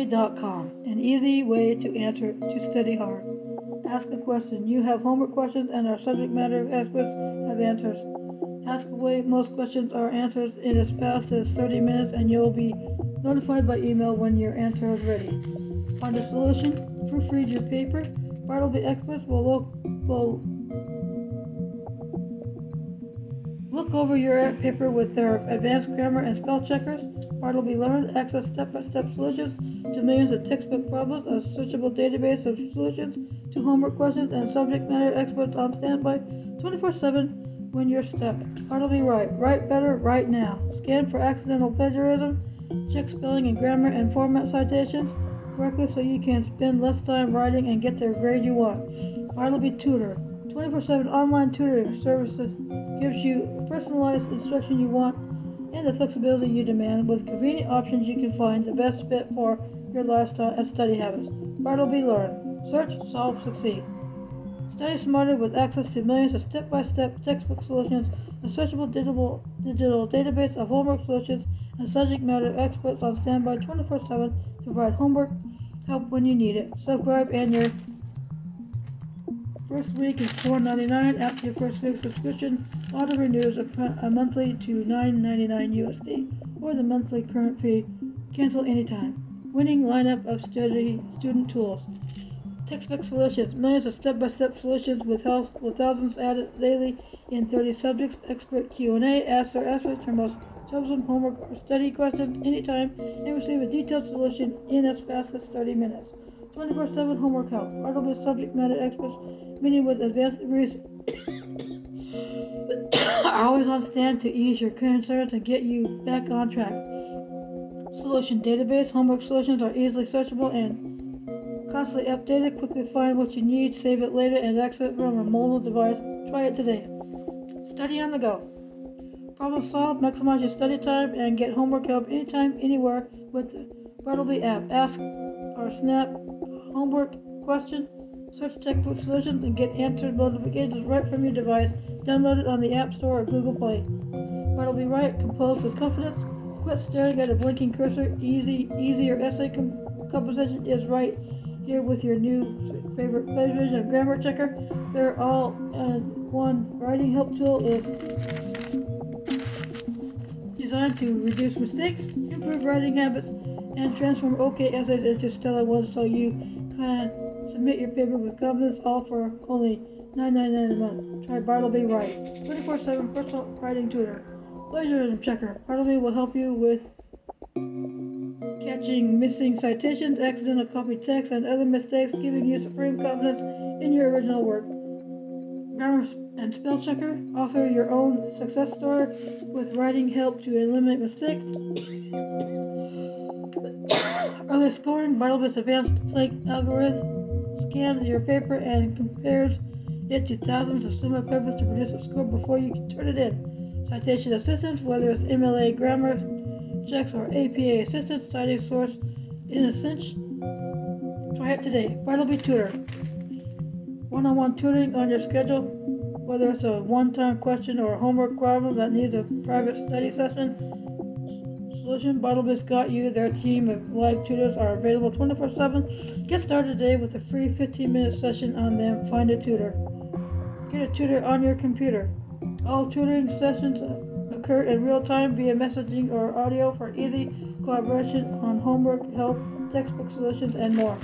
an easy way to answer to study hard. Ask a question. You have homework questions, and our subject matter experts have answers. Ask away. Most questions are answered in as fast as 30 minutes, and you'll be notified by email when your answer is ready. Find a solution. Proofread your paper. Bartleby experts will look, will look over your paper with their advanced grammar and spell checkers. Bartleby Learn access step-by-step solutions to millions of textbook problems, a searchable database of solutions to homework questions, and subject matter experts on standby 24/7 when you're stuck. Bartleby Write. Write better, right now. Scan for accidental plagiarism. Check spelling and grammar and format citations correctly so you can spend less time writing and get the grade you want. Bartleby Tutor. 24/7 online tutoring services gives you personalized instruction you want and the flexibility you demand. With convenient options, you can find the best fit for your lifestyle and study habits. Bartleby Learn. Search, solve, succeed. Study smarter with access to millions of step-by-step textbook solutions, a searchable digital, digital database of homework solutions, and subject matter experts on standby 24/7 to provide homework help when you need it. Subscribe and your first week is $4.99. After your first week subscription, auto renews a, a monthly to $9.99 USD or the monthly current fee. Cancel anytime. Winning lineup of study student tools. Textbook solutions. Millions of step-by-step solutions with, health, with thousands added daily in 30 subjects. Expert Q&A. Ask or experts your most troublesome homework or study questions anytime and receive a detailed solution in as fast as 30 minutes. 24-7 homework help. Bartleby subject matter experts, many with advanced degrees, always on stand to ease your concerns and get you back on track. Solution database. Homework solutions are easily searchable and constantly updated. Quickly find what you need, save it later, and access it from a mobile device. Try it today. Study on the go. Problem solve, maximize your study time, and get homework help anytime, anywhere with the Bartleby app. Ask or snap homework question, search textbook solutions, and get answered notifications right from your device. Download it on the App Store or Google Play. Bartleby Write, composed with confidence. Quit staring at a blinking cursor. Easy, easier essay com- composition is right here with your new favorite plagiarism grammar checker. They're all in one writing help tool is designed to reduce mistakes, improve writing habits, and transform OK essays into stellar ones so you submit your paper with confidence, all for only $9.99 a month. Try Bartleby Write, 24-7 personal writing tutor. Plagiarism checker. Bartleby will help you with catching missing citations, accidental copy text, and other mistakes, giving you supreme confidence in your original work. Grammar and spell checker. Author your own success story with writing help to eliminate mistakes. Early scoring. Bartleby's advanced Blake algorithm scans your paper and compares it to thousands of similar papers to produce a score before you can turn it in. Citation assistance, whether it's MLA grammar checks or APA assistance, citing source in a cinch. Try it today. Bartleby Tutor. One-on-one tutoring on your schedule, whether it's a one-time question or a homework problem that needs a private study session. Solution Bartleby's got you. Their team of live tutors are available 24/7. Get started today with a free 15-minute session on them. Find a tutor. Get a tutor on your computer. All tutoring sessions occur in real time via messaging or audio for easy collaboration on homework, help, textbook solutions, and more.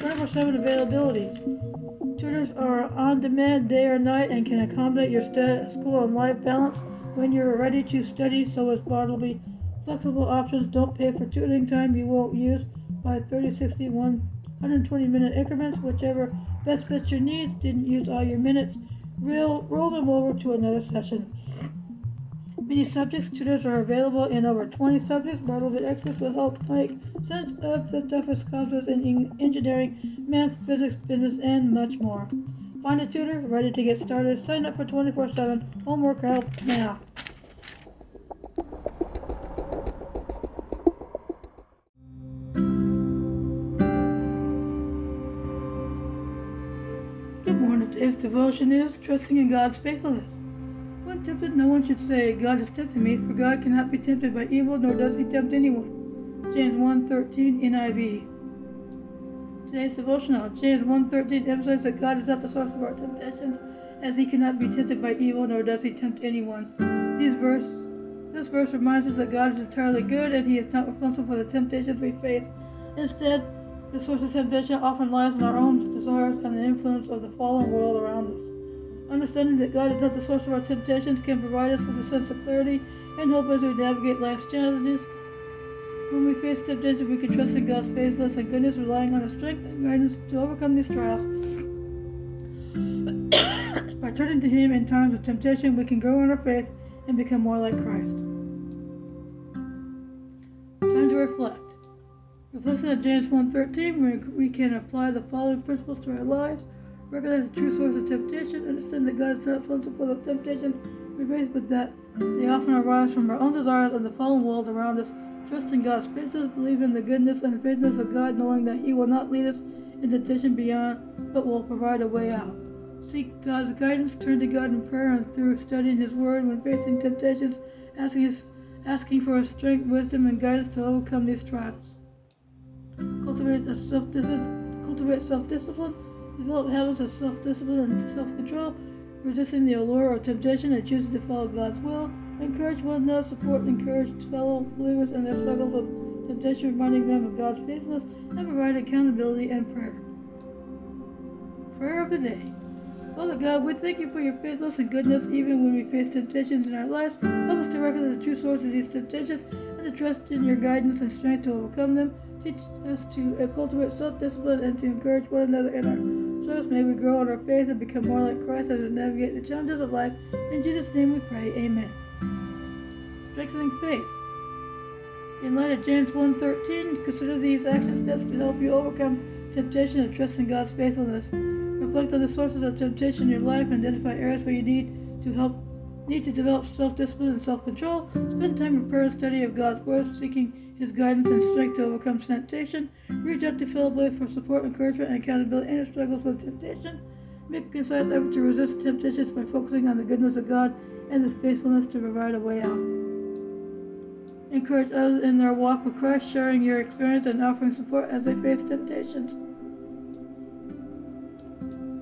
24/7 availability. Tutors are on demand day or night and can accommodate your st- school and life balance when you're ready to study. So is Bartleby. Flexible options don't pay for tutoring time you won't use by 30, 60, 120 minute increments, whichever best fits your needs. Didn't use all your minutes. Roll, roll them over to another session. Many subjects tutors are available in over 20 subjects. Bartleby experts will help make sense of the toughest concepts in engineering, math, physics, business, and much more. Find a tutor ready to get started. Sign up for 24/7 homework help now. Good morning. Today's devotion is trusting in God's faithfulness. Tempted, no one should say, God has tempted me, for God cannot be tempted by evil, nor does he tempt anyone. James 1.13 NIV. Today's devotional, James 1.13 emphasizes that God is not the source of our temptations, as he cannot be tempted by evil, nor does he tempt anyone. These verse, this verse reminds us that God is entirely good and he is not responsible for the temptations we face. Instead, the source of temptation often lies in our own desires and the influence of the fallen world around us. Understanding that God is not the source of our temptations can provide us with a sense of clarity and hope as we navigate life's challenges. When we face temptation, we can trust in God's faithfulness and goodness, relying on His strength and guidance to overcome these trials. By turning to Him in times of temptation, we can grow in our faith and become more like Christ. Time to reflect. Reflecting on James 1.13, we can apply the following principles to our lives. Recognize the true source of temptation. Understand that God is not responsible for the temptation we face, but that they often arise from our own desires and the fallen world around us Trust in God's faithfulness, believe in the goodness and faithfulness of God, knowing that He will not lead us into temptation beyond, but will provide a way out. Seek God's guidance, turn to God in prayer, and through studying His Word when facing temptations, asking, his, asking for His strength, wisdom, and guidance to overcome these trials. Cultivate self-discipline, cultivate self-discipline, develop habits of self-discipline and self-control, resisting the allure of temptation and choosing to follow God's will. Encourage one another, support and encourage fellow believers in their struggles with temptation, reminding them of God's faithfulness, and provide accountability and prayer. Prayer of the day. Father God, we thank you for your faithfulness and goodness even when we face temptations in our lives. Help us to recognize the true source of these temptations and to trust in your guidance and strength to overcome them. Teach us to cultivate self-discipline and to encourage one another in our struggles. May we grow in our faith and become more like Christ as we navigate the challenges of life. In Jesus' name we pray. Amen strengthening faith. In light of James 1.13, consider these action steps to help you overcome temptation and trust in God's faithfulness. Reflect on the sources of temptation in your life and identify areas where you need to help need to develop self-discipline and self-control. Spend time in prayer and study of God's word, seeking his guidance and strength to overcome temptation. Reach out to fellow believers for support, encouragement, and accountability in your struggles with temptation. Make a concerted effort to resist temptations by focusing on the goodness of God and his faithfulness to provide a way out. Encourage others in their walk with Christ, sharing your experience and offering support as they face temptations.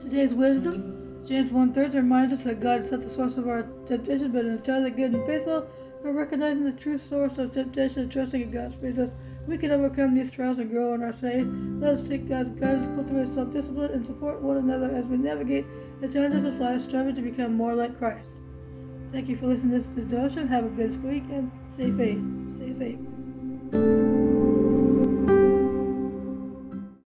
Today's wisdom, James 1.13 reminds us that God is not the source of our temptations, but is entirely good and faithful. By recognizing the true source of temptation and trusting in God's faithfulness, we can overcome these trials and grow in our faith. Let us seek God's guidance, cultivate self-discipline, and support one another as we navigate the challenges of life, striving to become more like Christ. Thank you for listening to this devotion. Have a good week and stay safe. Stay safe.